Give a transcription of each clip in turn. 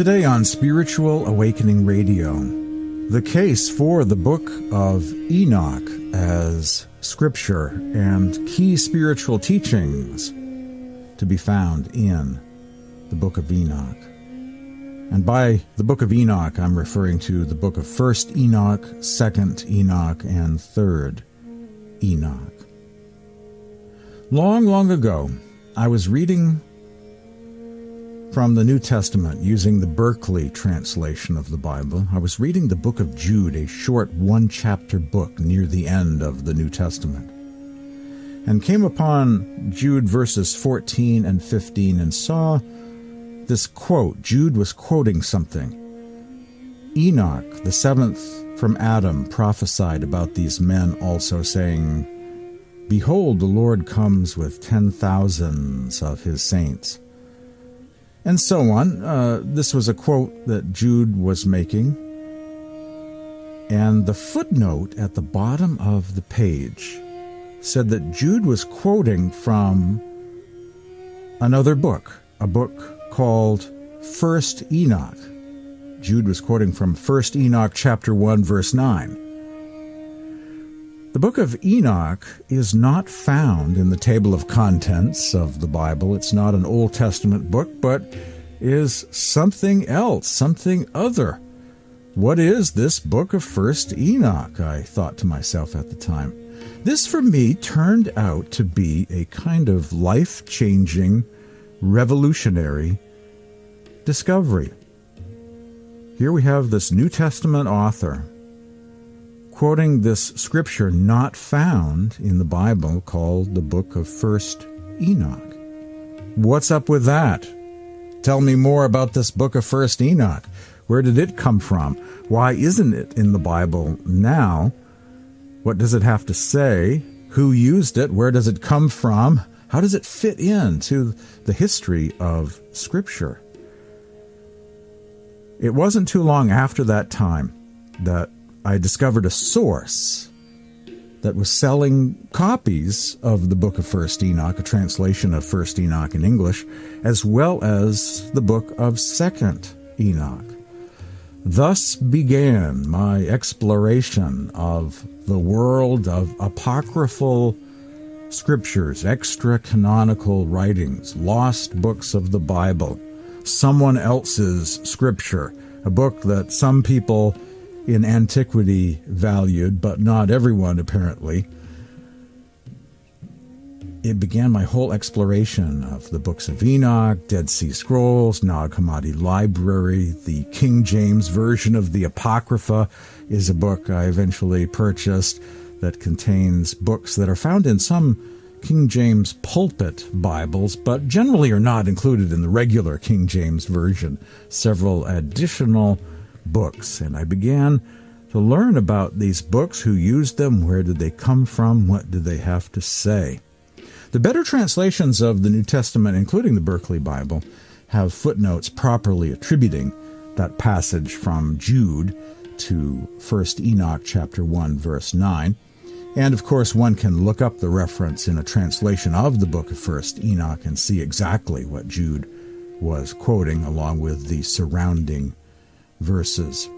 Today on Spiritual Awakening Radio, the case for the book of Enoch as scripture and key spiritual teachings to be found in the book of Enoch. And by the book of Enoch, I'm referring to the book of 1st Enoch, 2nd Enoch, and 3rd Enoch. Long, long ago, I was reading from the New Testament using the Berkeley translation of the Bible. I was reading the book of Jude, a short one chapter book near the end of the New Testament, and came upon Jude verses 14 and 15 and saw this quote. Jude was quoting something. Enoch, the seventh from Adam, prophesied about these men also, saying, Behold, the Lord comes with ten thousands of his saints and so on. Uh, this was a quote that Jude was making. And the footnote at the bottom of the page said that Jude was quoting from another book, a book called First Enoch. Jude was quoting from First Enoch chapter 1 verse 9. The book of Enoch is not found in the table of contents of the Bible. It's not an Old Testament book, but is something else, something other. What is this book of First Enoch? I thought to myself at the time. This for me turned out to be a kind of life changing, revolutionary discovery. Here we have this New Testament author quoting this scripture not found in the Bible called the book of First Enoch. What's up with that? Tell me more about this book of First Enoch. Where did it come from? Why isn't it in the Bible now? What does it have to say? Who used it? Where does it come from? How does it fit into the history of Scripture? It wasn't too long after that time that I discovered a source that was selling copies of the book of First Enoch, a translation of First Enoch in English, as well as the book of Second Enoch. Thus began my exploration of the world of apocryphal scriptures, extra canonical writings, lost books of the Bible, someone else's scripture, a book that some people in antiquity valued, but not everyone apparently. It began my whole exploration of the books of Enoch, Dead Sea Scrolls, Nag Hammadi Library. The King James version of the Apocrypha is a book I eventually purchased that contains books that are found in some King James pulpit Bibles, but generally are not included in the regular King James version. Several additional books, and I began to learn about these books, who used them, where did they come from, what did they have to say. The better translations of the New Testament, including the Berkeley Bible, have footnotes properly attributing that passage from Jude to 1st Enoch chapter 1 verse 9. And of course one can look up the reference in a translation of the book of 1st Enoch and see exactly what Jude was quoting along with the surrounding verses.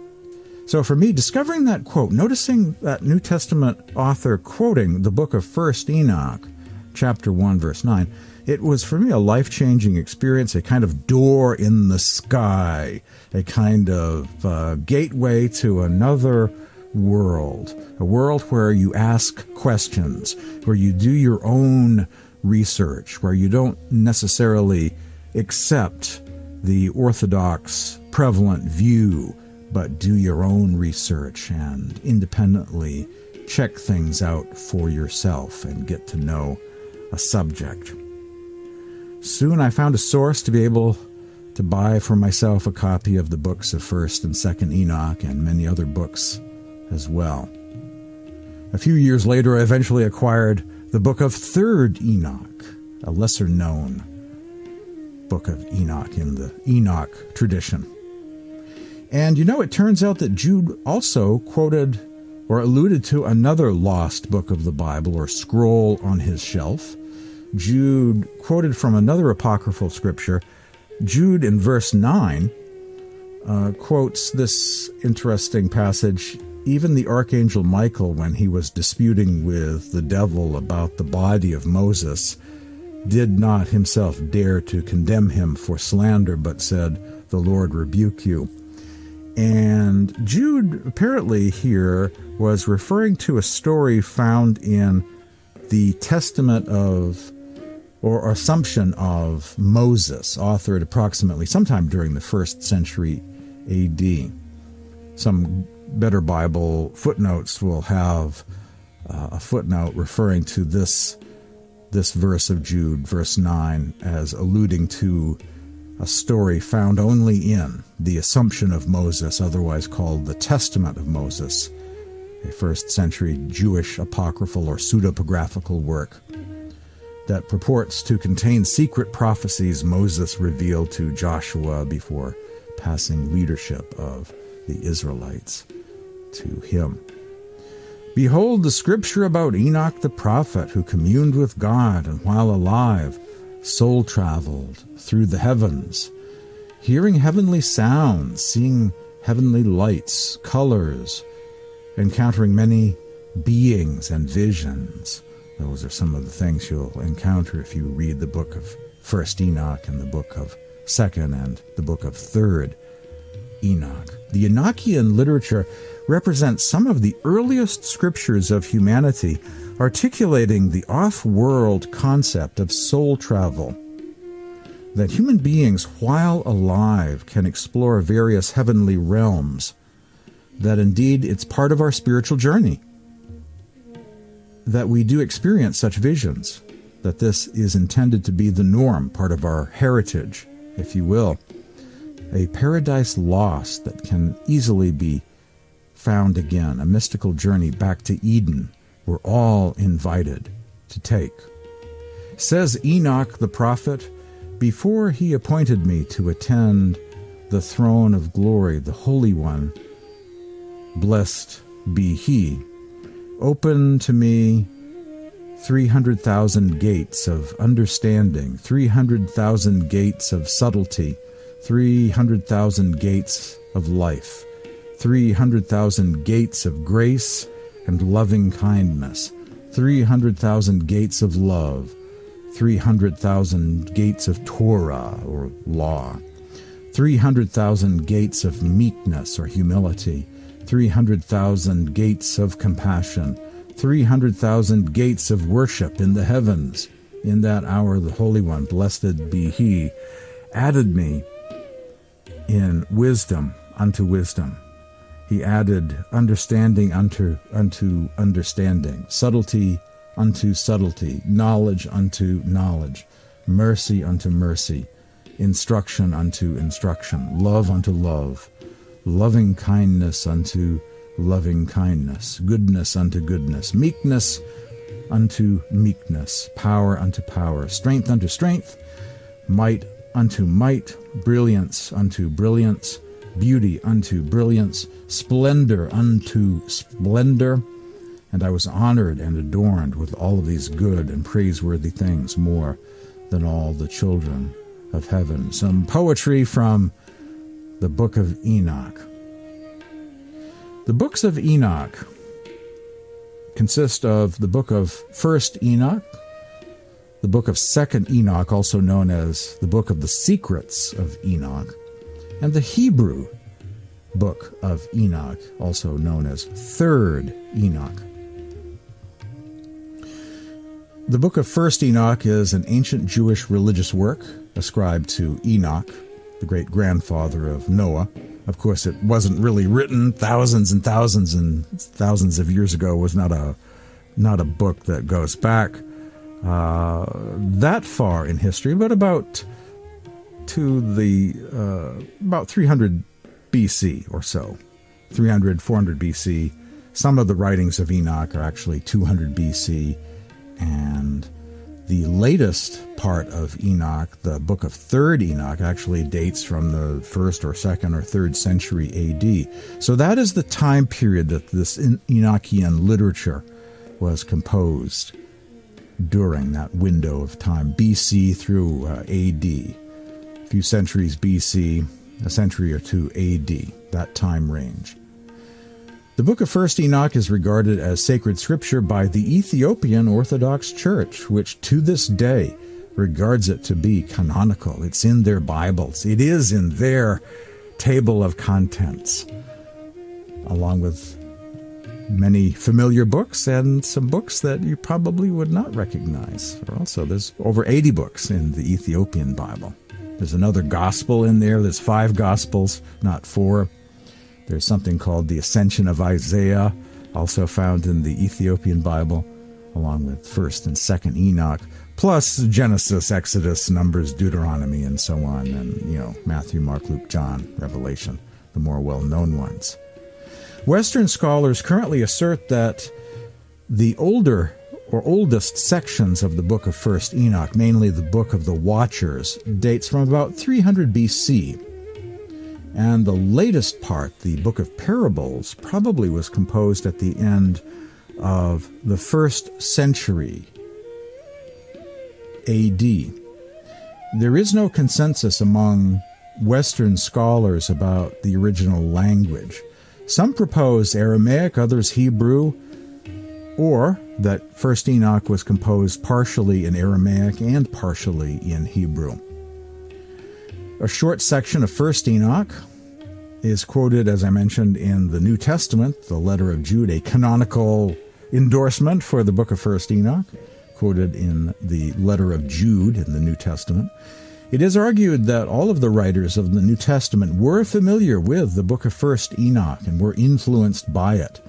So for me, discovering that quote, noticing that New Testament author quoting the book of First Enoch, chapter 1, verse 9, it was for me a life changing experience, a kind of door in the sky, a kind of uh, gateway to another world, a world where you ask questions, where you do your own research, where you don't necessarily accept the orthodox prevalent view, but do your own research and independently check things out for yourself and get to know a subject. Soon I found a source to be able to buy for myself a copy of the books of 1st and 2nd Enoch and many other books as well. A few years later, I eventually acquired the book of 3rd Enoch, a lesser known book of Enoch in the Enoch tradition. And you know, it turns out that Jude also quoted or alluded to another lost book of the Bible or scroll on his shelf. Jude quoted from another apocryphal scripture. Jude in verse 9 uh, quotes this interesting passage. Even the archangel Michael, when he was disputing with the devil about the body of Moses, did not himself dare to condemn him for slander, but said, The Lord rebuke you. And Jude apparently here was referring to a story found in the Testament of or Assumption of Moses, authored approximately sometime during the first century AD. Some better Bible footnotes will have uh, a footnote referring to this this verse of Jude, verse 9, as alluding to a story found only in the Assumption of Moses, otherwise called the Testament of Moses, a first century Jewish apocryphal or pseudepigraphical work that purports to contain secret prophecies Moses revealed to Joshua before passing leadership of the Israelites to him. Behold the scripture about Enoch the prophet who communed with God and while alive soul traveled through the heavens, hearing heavenly sounds, seeing heavenly lights, colors, encountering many beings and visions. Those are some of the things you'll encounter if you read the book of First Enoch and the book of Second and the book of Third Enoch. The Enochian literature represents some of the earliest scriptures of humanity articulating the off world concept of soul travel. That human beings, while alive, can explore various heavenly realms. That indeed it's part of our spiritual journey. That we do experience such visions. That this is intended to be the norm, part of our heritage, if you will. A paradise lost that can easily be found again, a mystical journey back to Eden we're all invited to take. Says Enoch the prophet, Before he appointed me to attend the throne of glory, the Holy One, blessed be he, open to me 300,000 gates of understanding, 300,000 gates of subtlety, 300,000 gates of life, 300,000 gates of grace and loving kindness, 300,000 gates of love, 300,000 gates of Torah or law, 300,000 gates of meekness or humility, 300,000 gates of compassion, 300,000 gates of worship in the heavens. In that hour, the Holy One, blessed be He, added me in wisdom unto wisdom he added understanding unto unto understanding, subtlety unto subtlety, knowledge unto knowledge, mercy unto mercy, instruction unto instruction, love unto love, loving kindness unto loving kindness, goodness unto goodness, meekness unto meekness, power unto power, strength unto strength, might unto might, brilliance unto brilliance, beauty unto brilliance, splendor unto splendor. And I was honored and adorned with all of these good and praiseworthy things more than all the children of heaven. Some poetry from the book of Enoch. The books of Enoch consist of the book of First Enoch, the book of Second Enoch, also known as the book of the secrets of Enoch, and the Hebrew book of Enoch, also known as Third Enoch. The book of First Enoch is an ancient Jewish religious work ascribed to Enoch, the great grandfather of Noah. Of course, it wasn't really written thousands and thousands and thousands of years ago. It was not a not a book that goes back uh, that far in history, but about to the uh, about 300 BC or so, 300, 400 BC. Some of the writings of Enoch are actually 200 BC, and the latest part of Enoch, the book of Third Enoch, actually dates from the first or second or third century AD. So that is the time period that this Enochian literature was composed during that window of time, BC through uh, AD few centuries BC, a century or two AD, that time range. The book of 1st Enoch is regarded as sacred scripture by the Ethiopian Orthodox Church, which to this day regards it to be canonical. It's in their Bibles, it is in their table of contents, along with many familiar books and some books that you probably would not recognize. Also, there's over 80 books in the Ethiopian Bible. There's another gospel in there. There's five gospels, not four. There's something called the Ascension of Isaiah, also found in the Ethiopian Bible, along with 1st and 2nd Enoch, plus Genesis, Exodus, Numbers, Deuteronomy, and so on, and, you know, Matthew, Mark, Luke, John, Revelation, the more well known ones. Western scholars currently assert that the older or oldest sections of the book of 1st Enoch, mainly the book of the Watchers, dates from about 300 BC. And the latest part, the book of Parables, probably was composed at the end of the first century AD. There is no consensus among Western scholars about the original language. Some propose Aramaic, others Hebrew, or that First Enoch was composed partially in Aramaic and partially in Hebrew. A short section of First Enoch is quoted, as I mentioned, in the New Testament, the letter of Jude, a canonical endorsement for the book of First Enoch, quoted in the letter of Jude in the New Testament. It is argued that all of the writers of the New Testament were familiar with the book of 1st Enoch and were influenced by it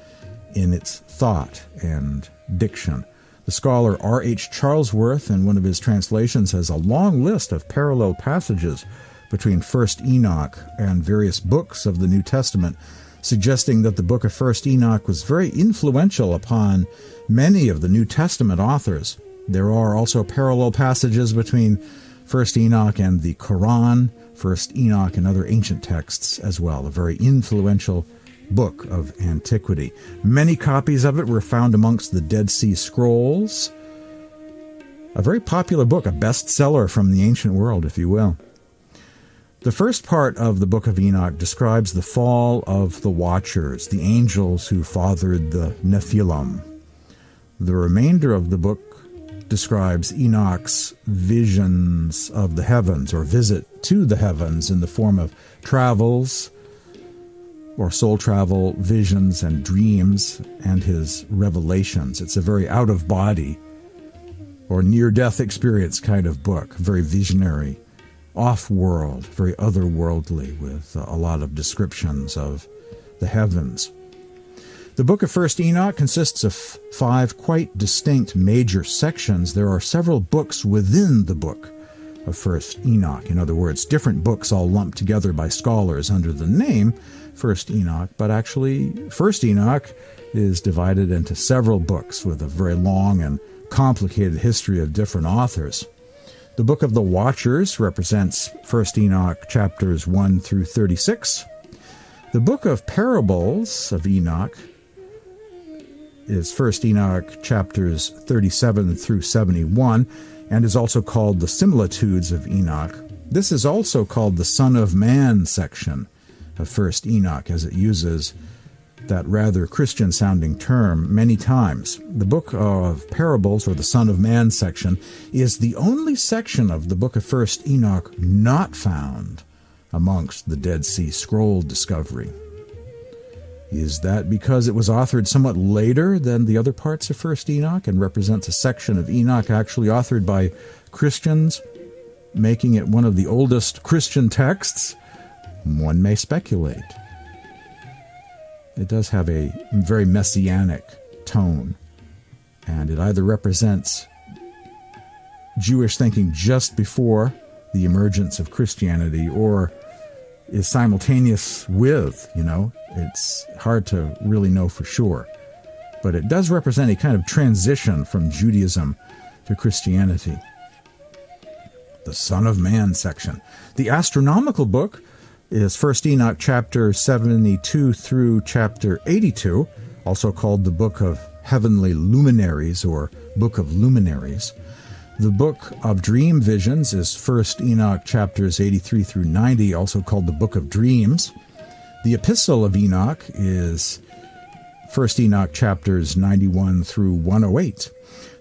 in its thought and diction. The scholar R. H. Charlesworth, in one of his translations, has a long list of parallel passages between 1st Enoch and various books of the New Testament, suggesting that the book of 1st Enoch was very influential upon many of the New Testament authors. There are also parallel passages between First Enoch and the Quran, First Enoch and other ancient texts as well, a very influential book of antiquity. Many copies of it were found amongst the Dead Sea Scrolls. A very popular book, a bestseller from the ancient world, if you will. The first part of the book of Enoch describes the fall of the Watchers, the angels who fathered the Nephilim. The remainder of the book describes Enoch's visions of the heavens or visit to the heavens in the form of travels or soul travel, visions, and dreams, and his revelations. It's a very out of body or near death experience kind of book, very visionary, off world, very otherworldly, with a lot of descriptions of the heavens. The book of 1st Enoch consists of five quite distinct major sections. There are several books within the book of 1st Enoch. In other words, different books all lumped together by scholars under the name 1st Enoch, but actually 1st Enoch is divided into several books with a very long and complicated history of different authors. The Book of the Watchers represents 1st Enoch chapters 1 through 36. The Book of Parables of Enoch is First Enoch chapters 37 through 71 and is also called the Similitudes of Enoch. This is also called the Son of Man section of First Enoch as it uses that rather Christian sounding term many times. The book of parables or the Son of Man section is the only section of the book of First Enoch not found amongst the Dead Sea Scroll discovery. Is that because it was authored somewhat later than the other parts of First Enoch and represents a section of Enoch actually authored by Christians, making it one of the oldest Christian texts? One may speculate. It does have a very messianic tone, and it either represents Jewish thinking just before the emergence of Christianity or is simultaneous with, you know, it's hard to really know for sure. But it does represent a kind of transition from Judaism to Christianity. The Son of Man section. The astronomical book is 1st Enoch chapter 72 through chapter 82, also called the Book of Heavenly Luminaries or Book of Luminaries. The book of dream visions is 1st Enoch chapters 83 through 90, also called the Book of Dreams. The Epistle of Enoch is 1st Enoch chapters 91 through 108.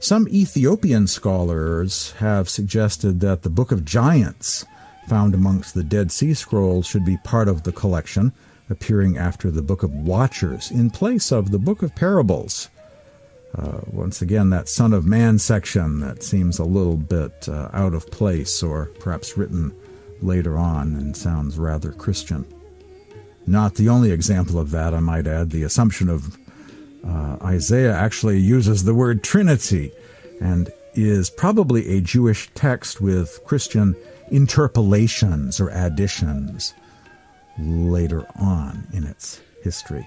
Some Ethiopian scholars have suggested that the Book of Giants, found amongst the Dead Sea Scrolls, should be part of the collection, appearing after the Book of Watchers in place of the Book of Parables. Uh, once again, that Son of Man section that seems a little bit uh, out of place or perhaps written later on and sounds rather Christian. Not the only example of that, I might add. The assumption of uh, Isaiah actually uses the word Trinity and is probably a Jewish text with Christian interpolations or additions later on in its history.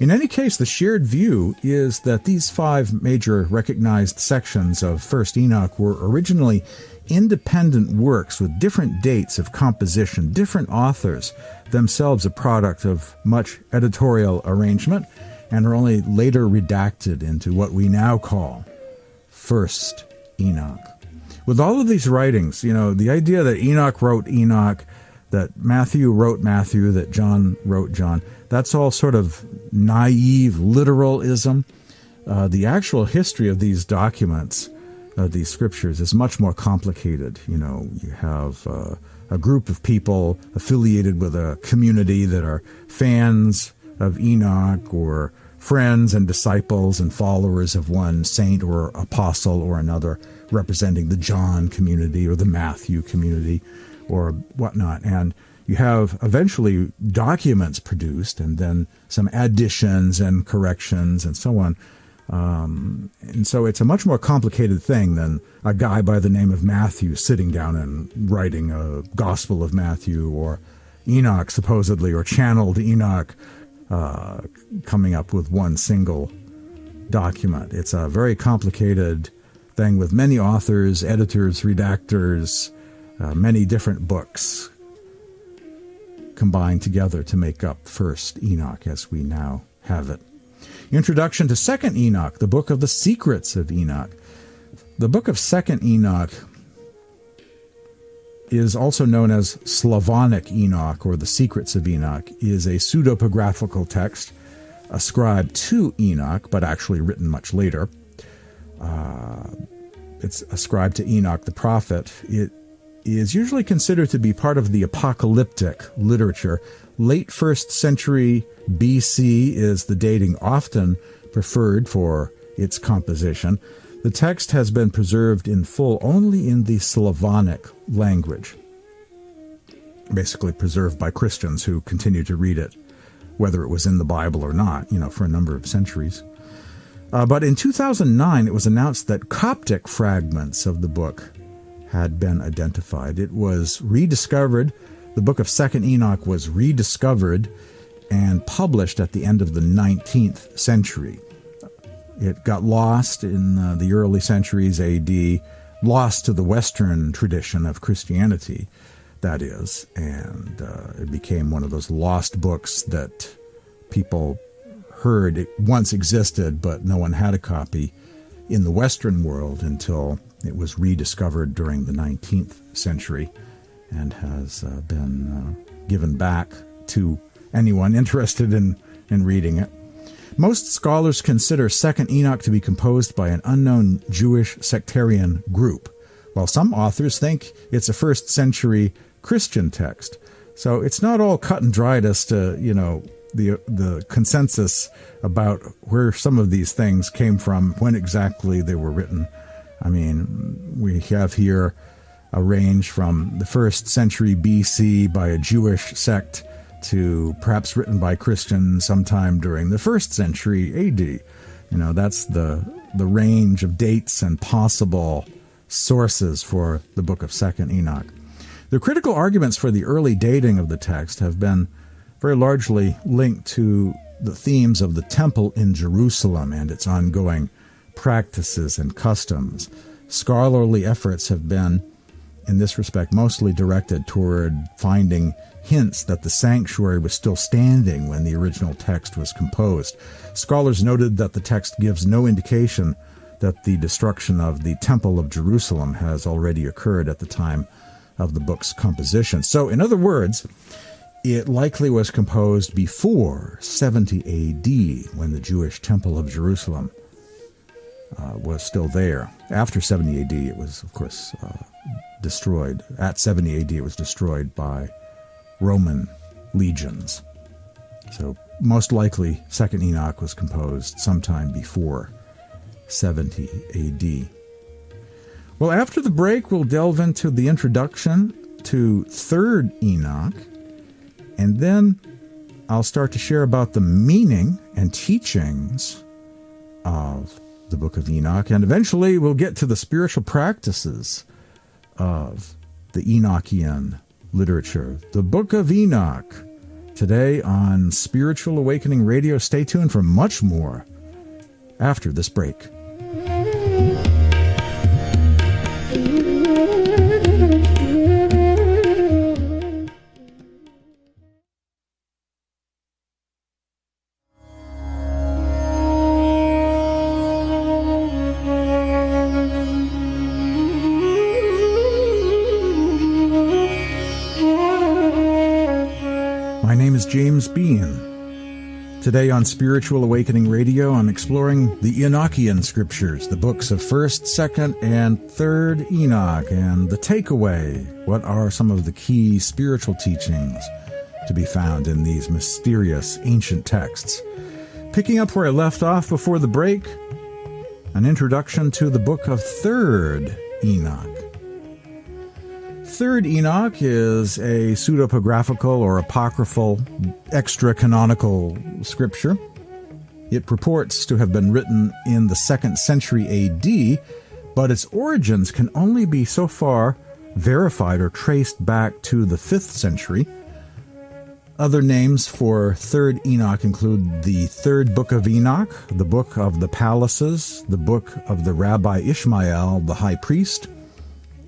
In any case, the shared view is that these five major recognized sections of First Enoch were originally independent works with different dates of composition, different authors, themselves a product of much editorial arrangement, and are only later redacted into what we now call First Enoch. With all of these writings, you know, the idea that Enoch wrote Enoch, that Matthew wrote Matthew, that John wrote John, that's all sort of naive literalism. Uh, the actual history of these documents, uh, these scriptures, is much more complicated. You know, you have uh, a group of people affiliated with a community that are fans of Enoch or friends and disciples and followers of one saint or apostle or another, representing the John community or the Matthew community or whatnot. And you have eventually documents produced and then some additions and corrections and so on. Um, and so it's a much more complicated thing than a guy by the name of Matthew sitting down and writing a Gospel of Matthew or Enoch, supposedly, or channeled Enoch uh, coming up with one single document. It's a very complicated thing with many authors, editors, redactors, uh, many different books combined together to make up First Enoch as we now have it. Introduction to Second Enoch, the book of the secrets of Enoch. The book of Second Enoch is also known as Slavonic Enoch or the Secrets of Enoch, is a pseudepigraphical text ascribed to Enoch, but actually written much later. Uh, it's ascribed to Enoch the prophet. It is usually considered to be part of the apocalyptic literature. Late first century BC is the dating often preferred for its composition. The text has been preserved in full only in the Slavonic language, basically preserved by Christians who continue to read it, whether it was in the Bible or not, you know, for a number of centuries. Uh, but in 2009, it was announced that Coptic fragments of the book had been identified. It was rediscovered. The book of Second Enoch was rediscovered and published at the end of the 19th century. It got lost in uh, the early centuries AD, lost to the Western tradition of Christianity, that is, and uh, it became one of those lost books that people heard it once existed, but no one had a copy in the Western world until it was rediscovered during the 19th century and has uh, been uh, given back to anyone interested in, in reading it. Most scholars consider Second Enoch to be composed by an unknown Jewish sectarian group, while some authors think it's a first century Christian text. So it's not all cut and dried as to, you know, the the consensus about where some of these things came from, when exactly they were written. I mean, we have here a range from the first century BC by a Jewish sect to perhaps written by Christians sometime during the first century AD. You know, that's the the range of dates and possible sources for the book of Second Enoch. The critical arguments for the early dating of the text have been very largely linked to the themes of the temple in Jerusalem and its ongoing practices and customs. Scholarly efforts have been, in this respect, mostly directed toward finding hints that the sanctuary was still standing when the original text was composed. Scholars noted that the text gives no indication that the destruction of the Temple of Jerusalem has already occurred at the time of the book's composition. So, in other words, it likely was composed before 70 AD when the Jewish Temple of Jerusalem uh, was still there. After 70 AD, it was, of course, uh, destroyed. At 70 AD, it was destroyed by Roman legions. So, most likely, Second Enoch was composed sometime before 70 AD. Well, after the break, we'll delve into the introduction to Third Enoch, and then I'll start to share about the meaning and teachings of the book of Enoch, and eventually we'll get to the spiritual practices of the Enochian literature. The book of Enoch, today on Spiritual Awakening Radio. Stay tuned for much more after this break. Today on Spiritual Awakening Radio, I'm exploring the Enochian scriptures, the books of 1st, 2nd, and 3rd Enoch, and the takeaway. What are some of the key spiritual teachings to be found in these mysterious ancient texts? Picking up where I left off before the break, an introduction to the book of 3rd Enoch. Third Enoch is a pseudepigraphical or apocryphal extra canonical scripture. It purports to have been written in the second century AD, but its origins can only be so far verified or traced back to the 5th century. Other names for Third Enoch include the Third Book of Enoch, the Book of the Palaces, the Book of the Rabbi Ishmael, the High Priest,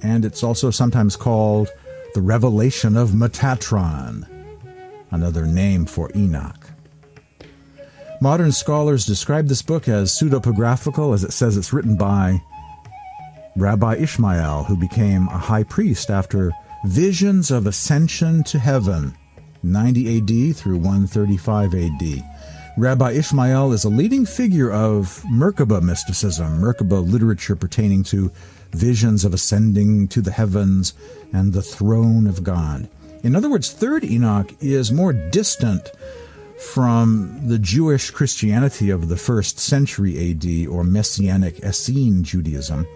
and it's also sometimes called the Revelation of Metatron, another name for Enoch. Modern scholars describe this book as pseudepigraphical, as it says it's written by Rabbi Ishmael, who became a high priest after visions of ascension to heaven, 90 AD through 135 AD. Rabbi Ishmael is a leading figure of Merkaba mysticism, Merkaba literature pertaining to visions of ascending to the heavens and the throne of God. In other words, Third Enoch is more distant from the Jewish Christianity of the first century AD or Messianic Essene Judaism,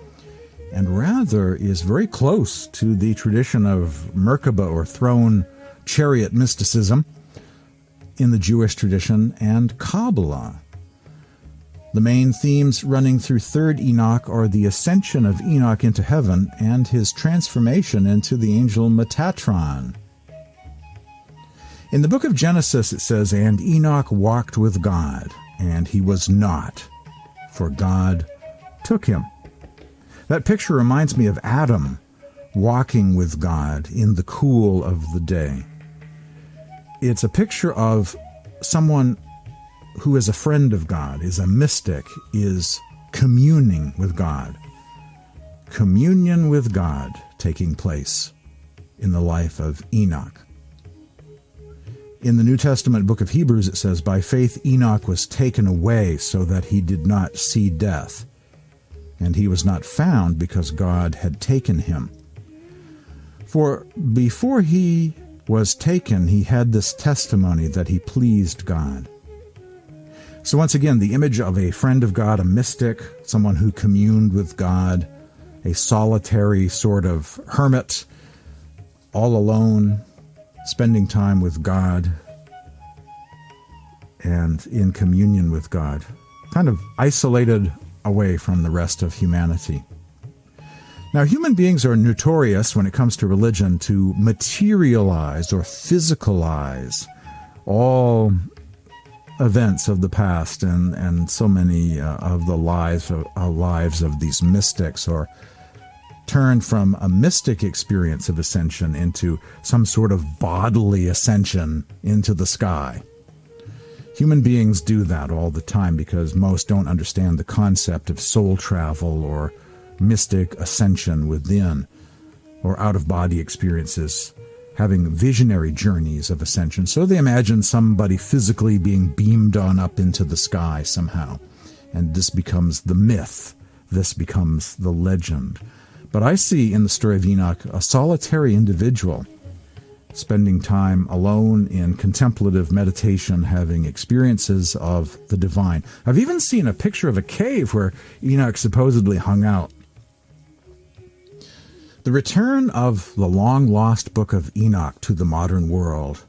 and rather is very close to the tradition of Merkaba or throne chariot mysticism in the Jewish tradition and Kabbalah. The main themes running through 3rd Enoch are the ascension of Enoch into heaven and his transformation into the angel Metatron. In the book of Genesis, it says, And Enoch walked with God, and he was not, for God took him. That picture reminds me of Adam walking with God in the cool of the day. It's a picture of someone who is a friend of God, is a mystic, is communing with God. Communion with God taking place in the life of Enoch. In the New Testament book of Hebrews, it says, By faith Enoch was taken away so that he did not see death, and he was not found because God had taken him. For before he was taken, he had this testimony that he pleased God. So, once again, the image of a friend of God, a mystic, someone who communed with God, a solitary sort of hermit, all alone, spending time with God and in communion with God, kind of isolated away from the rest of humanity. Now, human beings are notorious when it comes to religion to materialize or physicalize all events of the past and, and so many uh, of the lives of, uh, lives of these mystics or turn from a mystic experience of ascension into some sort of bodily ascension into the sky. Human beings do that all the time because most don't understand the concept of soul travel or mystic ascension within or out of body experiences, having visionary journeys of ascension. So they imagine somebody physically being beamed on up into the sky somehow. And this becomes the myth, this becomes the legend. But I see in the story of Enoch a solitary individual spending time alone in contemplative meditation, having experiences of the divine. I've even seen a picture of a cave where Enoch supposedly hung out. The return of the long lost book of Enoch to the modern world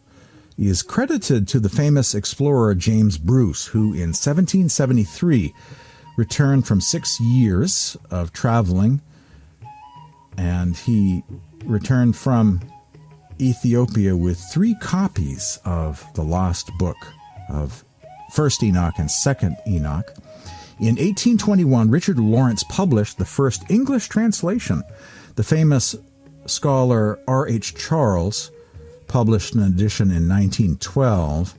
is credited to the famous explorer James Bruce, who in 1773 returned from six years of traveling and he returned from Ethiopia with three copies of the lost book of First Enoch and Second Enoch. In 1821, Richard Lawrence published the first English translation. The famous scholar R.H. Charles published an edition in 1912.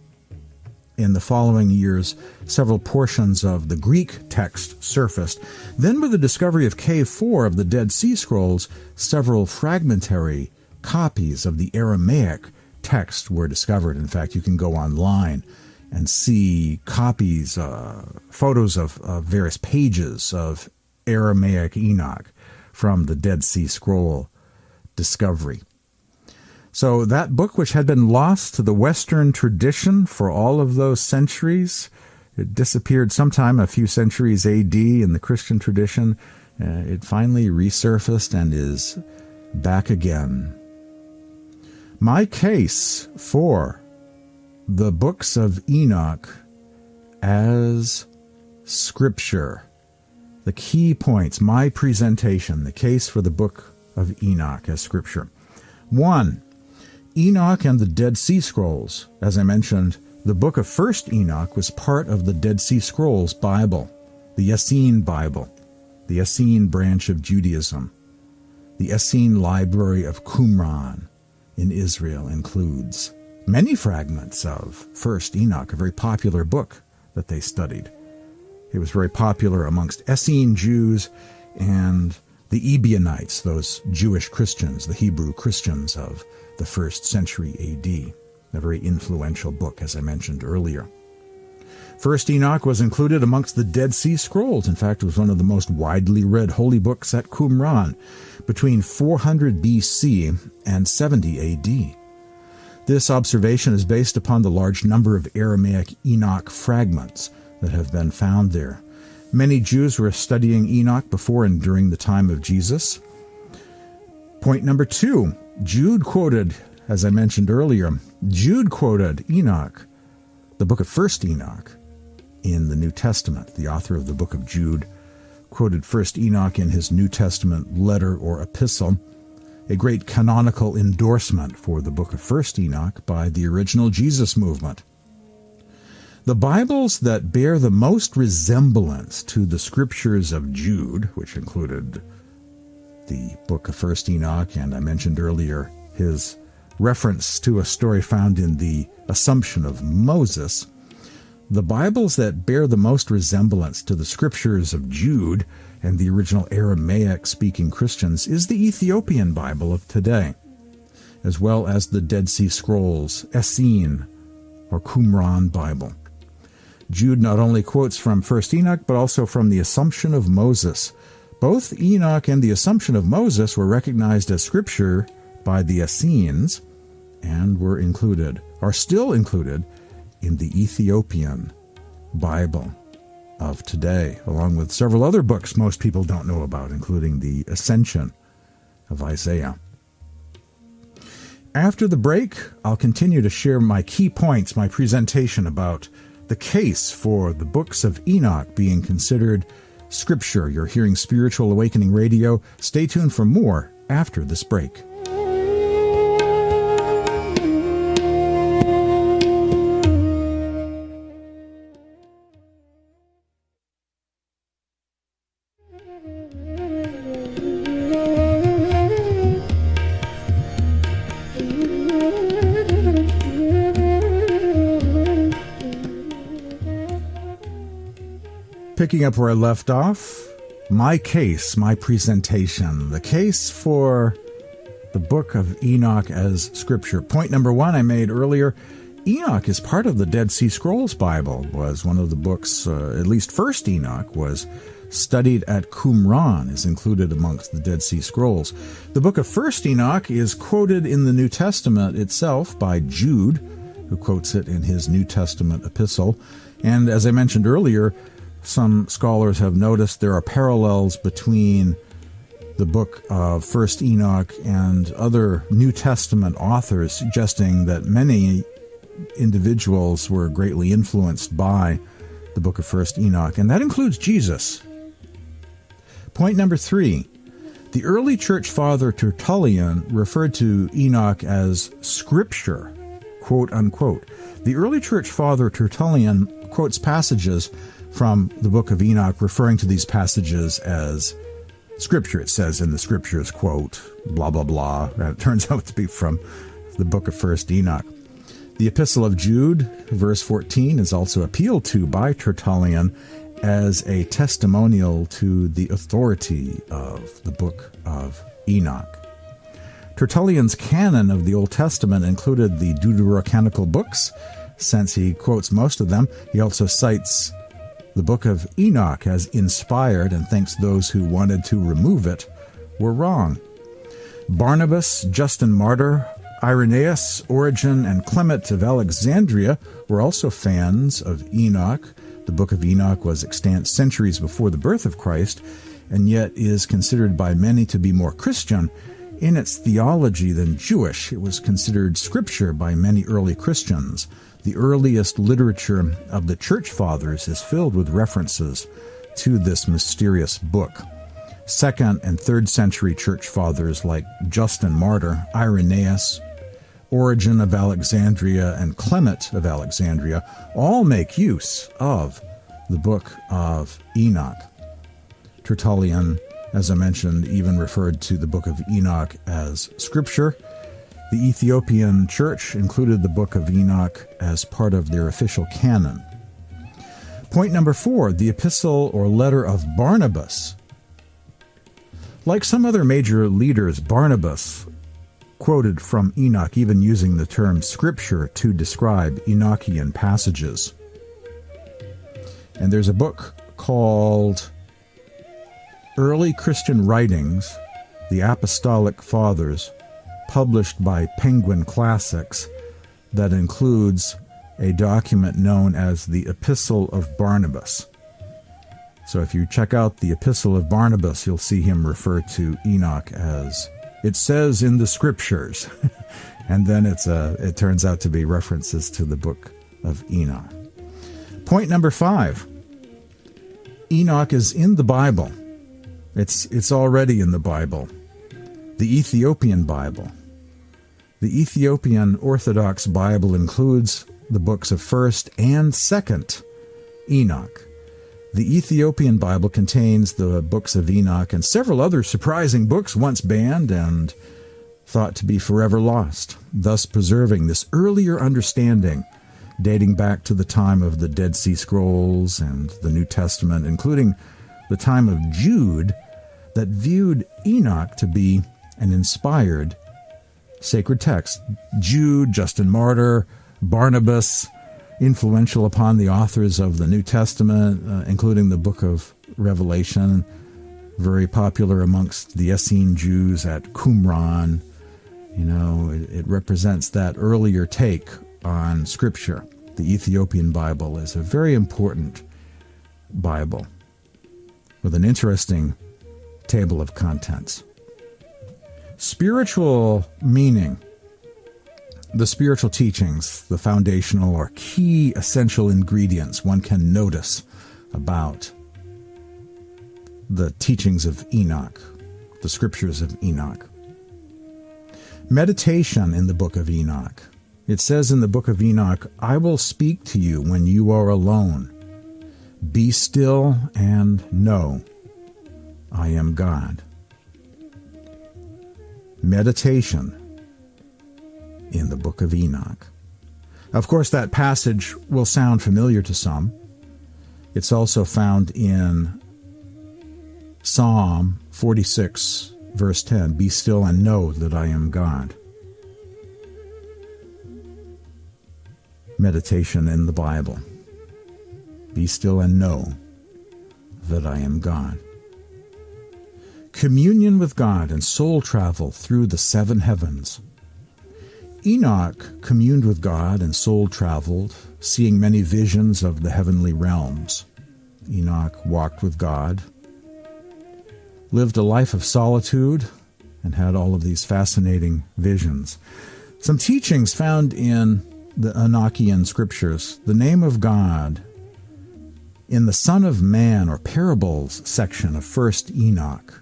In the following years, several portions of the Greek text surfaced. Then, with the discovery of Cave 4 of the Dead Sea Scrolls, several fragmentary copies of the Aramaic text were discovered. In fact, you can go online and see copies, uh, photos of, of various pages of Aramaic Enoch from the Dead Sea Scroll discovery. So, that book, which had been lost to the Western tradition for all of those centuries, it disappeared sometime a few centuries AD in the Christian tradition. Uh, it finally resurfaced and is back again my case for the books of Enoch as scripture. The key points, my presentation, the case for the book of Enoch as scripture. One, Enoch and the Dead Sea Scrolls. As I mentioned, the book of First Enoch was part of the Dead Sea Scrolls Bible, the Essene Bible, the Essene branch of Judaism, the Essene Library of Qumran, in Israel includes many fragments of First Enoch, a very popular book that they studied. It was very popular amongst Essene Jews and the Ebionites, those Jewish Christians, the Hebrew Christians of the first century AD. A very influential book, as I mentioned earlier. First Enoch was included amongst the Dead Sea Scrolls. In fact, it was one of the most widely read holy books at Qumran between 400 BC and 70 AD. This observation is based upon the large number of Aramaic Enoch fragments that have been found there. Many Jews were studying Enoch before and during the time of Jesus. Point number two Jude quoted, as I mentioned earlier, Jude quoted Enoch, the book of 1st Enoch, in the New Testament. The author of the book of Jude quoted First Enoch in his New Testament letter or epistle, a great canonical endorsement for the book of First Enoch by the original Jesus movement. The Bibles that bear the most resemblance to the scriptures of Jude, which included the book of First Enoch, and I mentioned earlier his reference to a story found in the Assumption of Moses, the Bibles that bear the most resemblance to the scriptures of Jude and the original Aramaic speaking Christians is the Ethiopian Bible of today, as well as the Dead Sea Scrolls, Essene, or Qumran Bible. Jude not only quotes from 1st Enoch, but also from the Assumption of Moses. Both Enoch and the Assumption of Moses were recognized as scripture by the Essenes and were included, are still included, in the Ethiopian Bible of today, along with several other books most people don't know about, including the Ascension of Isaiah. After the break, I'll continue to share my key points, my presentation about the case for the books of Enoch being considered scripture. You're hearing Spiritual Awakening Radio. Stay tuned for more after this break. Picking up where I left off, my case, my presentation, the case for the book of Enoch as scripture. Point number one I made earlier Enoch is part of the Dead Sea Scrolls Bible, was one of the books, uh, at least first Enoch was studied at Qumran, is included amongst the Dead Sea Scrolls. The book of First Enoch is quoted in the New Testament itself by Jude, who quotes it in his New Testament epistle. And as I mentioned earlier, some scholars have noticed there are parallels between the book of First Enoch and other New Testament authors, suggesting that many individuals were greatly influenced by the book of First Enoch, and that includes Jesus. Point number three. The early church father Tertullian referred to Enoch as scripture, quote unquote. The early church father Tertullian quotes passages from the book of Enoch, referring to these passages as scripture. It says in the scriptures, quote, blah, blah, blah. And it turns out to be from the book of First Enoch. The Epistle of Jude, verse 14, is also appealed to by Tertullian as a testimonial to the authority of the book of Enoch. Tertullian's canon of the Old Testament included the Deuterocanonical books, since he quotes most of them. He also cites the book of Enoch as inspired and thinks those who wanted to remove it were wrong. Barnabas, Justin Martyr, Irenaeus, Origen, and Clement of Alexandria were also fans of Enoch. The book of Enoch was extant centuries before the birth of Christ, and yet is considered by many to be more Christian in its theology than Jewish. It was considered scripture by many early Christians. The earliest literature of the church fathers is filled with references to this mysterious book. Second and third century church fathers like Justin Martyr, Irenaeus, Origen of Alexandria, and Clement of Alexandria all make use of the book of Enoch. Tertullian, as I mentioned, even referred to the book of Enoch as scripture the Ethiopian church included the Book of Enoch as part of their official canon. Point number four the epistle or letter of Barnabas. Like some other major leaders, Barnabas quoted from Enoch, even using the term scripture to describe Enochian passages. And there's a book called Early Christian Writings, the Apostolic Fathers, published by Penguin Classics that includes a document known as the Epistle of Barnabas. So if you check out the Epistle of Barnabas, you'll see him refer to Enoch as it says in the scriptures. and then it's a, it turns out to be references to the book of Enoch. Point number five Enoch is in the Bible. It's, it's already in the Bible, the Ethiopian Bible. The Ethiopian Orthodox Bible includes the books of 1st and 2nd Enoch. The Ethiopian Bible contains the books of Enoch and several other surprising books once banned and thought to be forever lost, thus preserving this earlier understanding dating back to the time of the Dead Sea Scrolls and the New Testament, including the time of Jude, that viewed Enoch to be an inspired sacred texts. Jude, Justin Martyr, Barnabas, influential upon the authors of the New Testament, uh, including the book of Revelation, very popular amongst the Essene Jews at Qumran. You know, it, it represents that earlier take on Scripture. The Ethiopian Bible is a very important Bible with an interesting table of contents. Spiritual meaning, the spiritual teachings, the foundational or key essential ingredients one can notice about the teachings of Enoch, the scriptures of Enoch. Meditation in the book of Enoch. It says in the book of Enoch, I will speak to you when you are alone. Be still and know I am God meditation in the book of Enoch. Of course, that passage will sound familiar to some. It's also found in Psalm 46, verse 10 Be still and know that I am God. Meditation in the Bible. Be still and know that I am God. Communion with God and soul travel through the seven heavens. Enoch communed with God and soul traveled, seeing many visions of the heavenly realms. Enoch walked with God, lived a life of solitude, and had all of these fascinating visions. Some teachings found in the Enochian scriptures. The name of God in the Son of Man or parables section of 1st Enoch.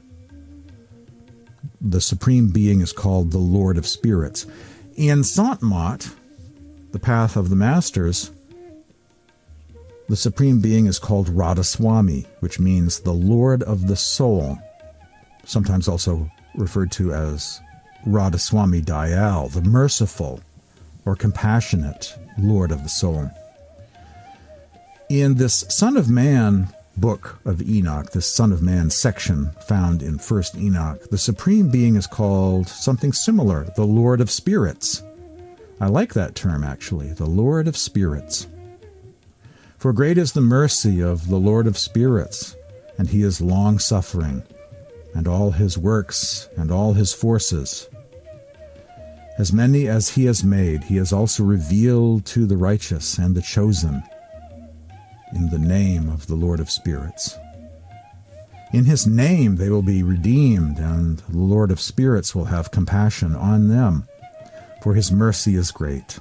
The supreme being is called the Lord of Spirits. In Sant Mat, the path of the masters, the supreme being is called Radhaswami, which means the Lord of the soul, sometimes also referred to as Radhaswami Dayal, the merciful or compassionate Lord of the soul. In this Son of Man book of Enoch, the Son of Man section found in 1st Enoch, the Supreme Being is called something similar, the Lord of Spirits. I like that term actually, the Lord of Spirits. For great is the mercy of the Lord of Spirits, and he is long suffering, and all his works and all his forces. As many as he has made, he has also revealed to the righteous and the chosen in the name of the Lord of Spirits. In his name they will be redeemed, and the Lord of Spirits will have compassion on them, for his mercy is great.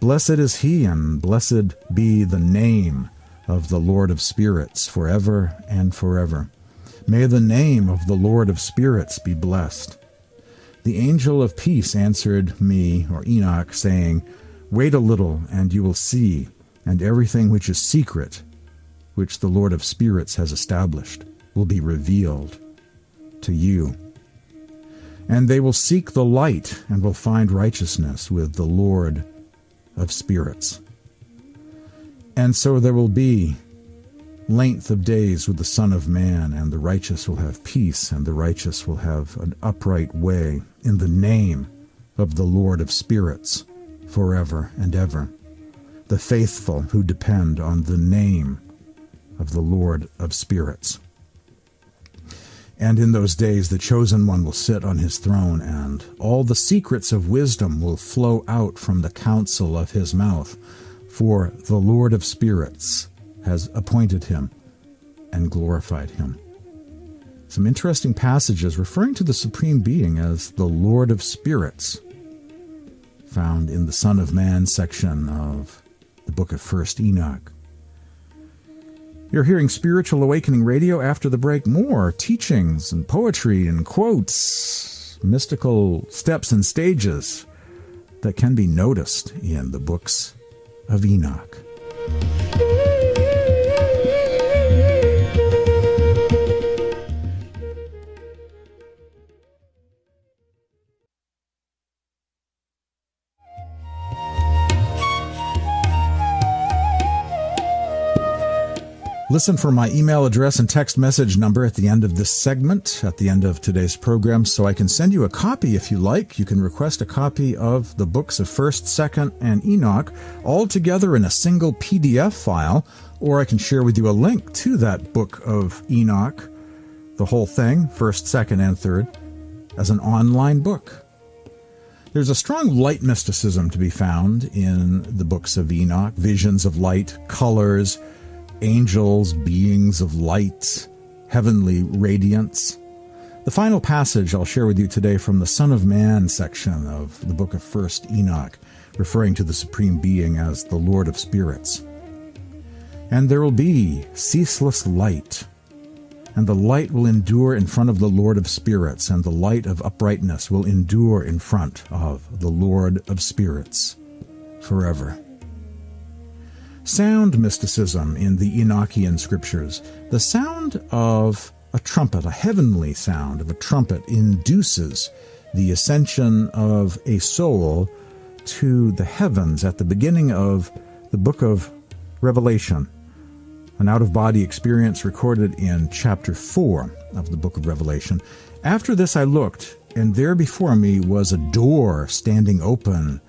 Blessed is he, and blessed be the name of the Lord of Spirits forever and forever. May the name of the Lord of Spirits be blessed. The angel of peace answered me, or Enoch, saying, Wait a little, and you will see and everything which is secret, which the Lord of Spirits has established, will be revealed to you. And they will seek the light and will find righteousness with the Lord of Spirits. And so there will be length of days with the Son of Man, and the righteous will have peace, and the righteous will have an upright way in the name of the Lord of Spirits forever and ever the faithful who depend on the name of the Lord of spirits. And in those days, the chosen one will sit on his throne, and all the secrets of wisdom will flow out from the counsel of his mouth. For the Lord of spirits has appointed him and glorified him. Some interesting passages referring to the Supreme Being as the Lord of spirits, found in the Son of Man section of the book of First Enoch. You're hearing Spiritual Awakening Radio after the break. More teachings and poetry and quotes, mystical steps and stages that can be noticed in the books of Enoch. Listen for my email address and text message number at the end of this segment, at the end of today's program, so I can send you a copy if you like. You can request a copy of the books of 1st, 2nd, and Enoch all together in a single PDF file, or I can share with you a link to that book of Enoch, the whole thing, 1st, 2nd, and 3rd, as an online book. There's a strong light mysticism to be found in the books of Enoch visions of light, colors, angels, beings of light, heavenly radiance. The final passage I'll share with you today from the Son of Man section of the book of 1st Enoch, referring to the Supreme Being as the Lord of Spirits. And there will be ceaseless light, and the light will endure in front of the Lord of Spirits, and the light of uprightness will endure in front of the Lord of Spirits forever. Sound mysticism in the Enochian scriptures. The sound of a trumpet, a heavenly sound of a trumpet, induces the ascension of a soul to the heavens at the beginning of the book of Revelation. an out of body experience recorded in chapter 4 of the book of Revelation. After this I looked, and there before me was a door standing open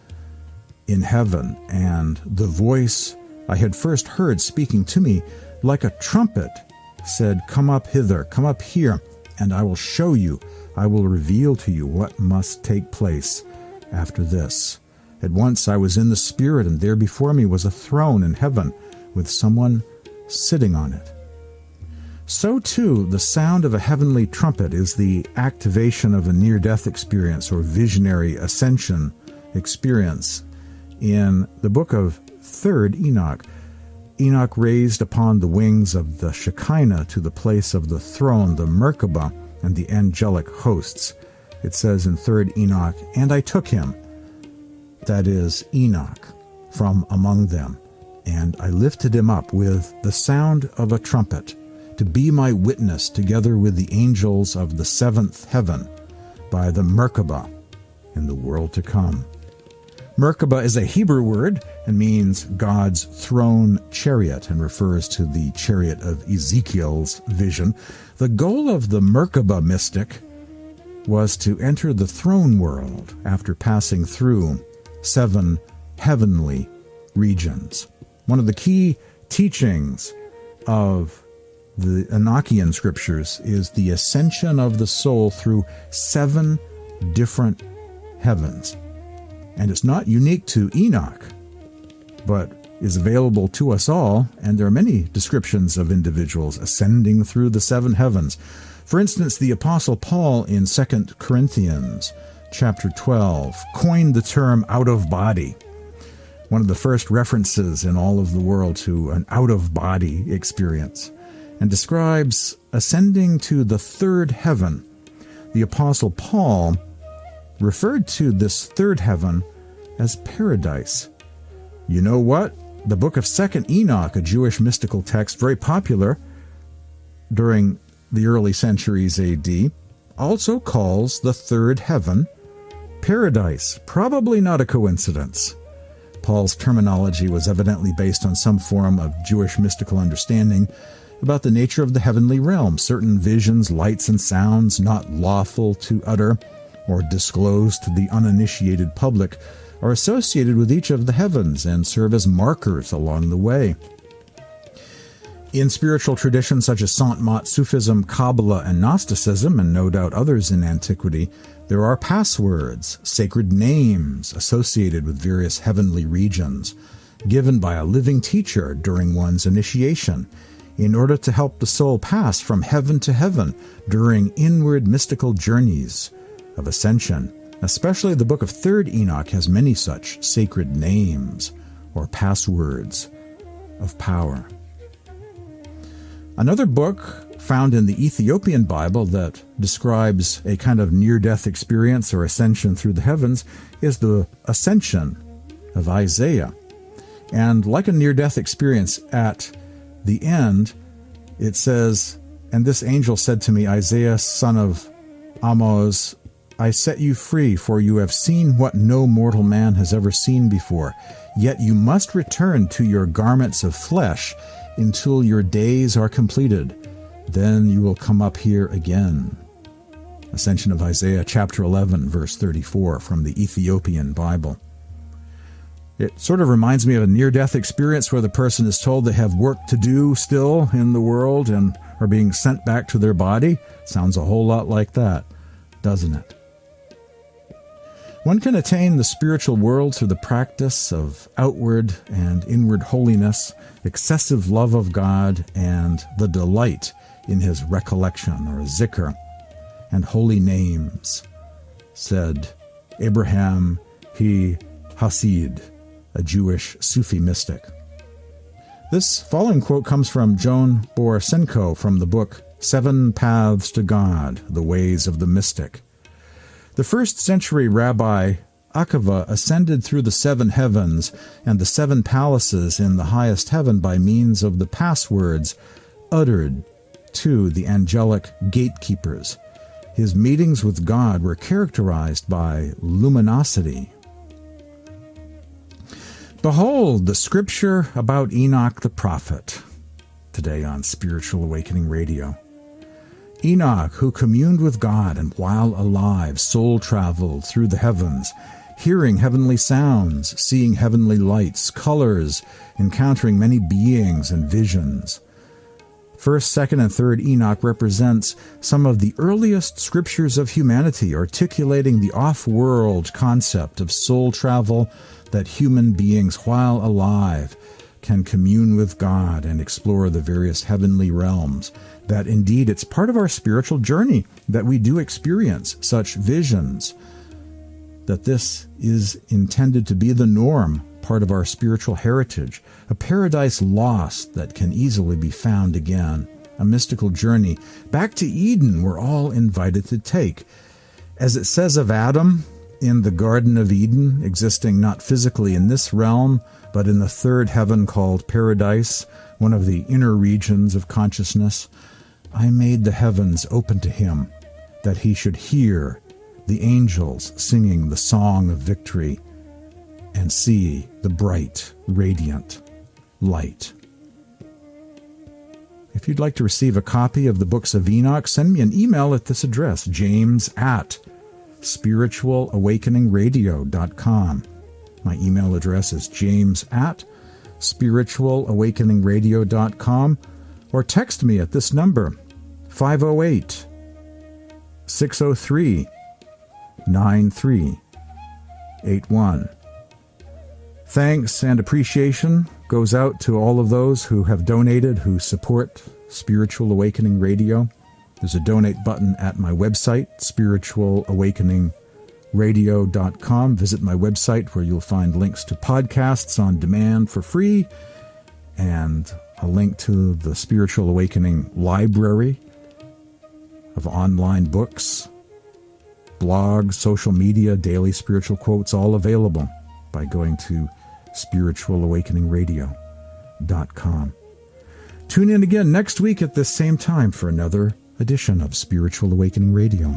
in heaven, and the voice I had first heard speaking to me like a trumpet said, Come up hither, come up here, and I will show you, I will reveal to you what must take place after this. At once I was in the Spirit, and there before me was a throne in heaven with someone sitting on it. So, too, the sound of a heavenly trumpet is the activation of a near death experience or visionary ascension experience. In the book of 3rd Enoch, Enoch raised upon the wings of the Shekinah to the place of the throne the Merkabah and the angelic hosts. It says in 3rd Enoch, And I took him, that is, Enoch, from among them and I lifted him up with the sound of a trumpet to be my witness together with the angels of the seventh heaven by the Merkabah in the world to come. Merkabah is a Hebrew word and means God's throne chariot and refers to the chariot of Ezekiel's vision. The goal of the Merkabah mystic was to enter the throne world after passing through seven heavenly regions. One of the key teachings of the Enochian scriptures is the ascension of the soul through seven different heavens. And it's not unique to Enoch, but is available to us all, and there are many descriptions of individuals ascending through the seven heavens. For instance, the apostle Paul in 2 Corinthians chapter 12 coined the term out of body one of the first references in all of the world to an out of body experience, and describes ascending to the third heaven. The Apostle Paul referred to this third heaven as paradise. You know what? The book of 2nd Enoch, a Jewish mystical text very popular during the early centuries AD, also calls the third heaven paradise. Probably not a coincidence. Paul's terminology was evidently based on some form of Jewish mystical understanding about the nature of the heavenly realm, certain visions, lights, and sounds not lawful to utter or disclosed to the uninitiated public are associated with each of the heavens and serve as markers along the way. In spiritual traditions such as Sant Mat Sufism, Kabbalah, and Gnosticism, and no doubt others in antiquity, there are passwords, sacred names associated with various heavenly regions, given by a living teacher during one's initiation, in order to help the soul pass from heaven to heaven during inward mystical journeys of ascension. Especially the book of 3rd Enoch has many such sacred names or passwords of power. Another book found in the Ethiopian Bible that describes a kind of near death experience or ascension through the heavens is the Ascension of Isaiah. And like a near death experience at the end, it says, And this angel said to me, Isaiah, son of Amoz, I set you free, for you have seen what no mortal man has ever seen before. Yet you must return to your garments of flesh until your days are completed then you will come up here again. Ascension of Isaiah, chapter 11, verse 34, from the Ethiopian Bible. It sort of reminds me of a near death experience where the person is told they have work to do still in the world and are being sent back to their body. Sounds a whole lot like that, doesn't it? One can attain the spiritual world through the practice of outward and inward holiness, excessive love of God, and the delight in his recollection or zikr and holy names, said Abraham He Hasid, a Jewish Sufi mystic. This following quote comes from Joan Borysenko from the book Seven Paths to God The Ways of the Mystic. The first century rabbi Akiva ascended through the seven heavens and the seven palaces in the highest heaven by means of the passwords uttered to the angelic gatekeepers. His meetings with God were characterized by luminosity. Behold the scripture about Enoch the prophet. today on Spiritual Awakening Radio. Enoch, who communed with God and while alive, soul traveled through the heavens, hearing heavenly sounds, seeing heavenly lights, colors, encountering many beings and visions. First, second, and third Enoch represents some of the earliest scriptures of humanity, articulating the off world concept of soul travel that human beings, while alive, can commune with God and explore the various heavenly realms. That indeed it's part of our spiritual journey that we do experience such visions. That this is intended to be the norm part of our spiritual heritage, a paradise lost that can easily be found again, a mystical journey back to Eden we're all invited to take. As it says of Adam in the Garden of Eden, existing not physically in this realm, but in the third heaven called paradise, one of the inner regions of consciousness, I made the heavens open to him, that he should hear the angels singing the song of victory and see the bright, radiant light. If you'd like to receive a copy of the books of Enoch, send me an email at this address, james at spiritualawakeningradio.com. My email address is james at spiritualawakeningradio.com or text me at this number, 508 603 9381. Thanks and appreciation goes out to all of those who have donated, who support Spiritual Awakening Radio. There's a donate button at my website, spiritualawakeningradio.com. Visit my website where you'll find links to podcasts on demand for free and a link to the Spiritual Awakening library of online books, blogs, social media, daily spiritual quotes, all available by going to spiritualawakeningradio.com. Tune in again next week at this same time for another edition of Spiritual Awakening Radio.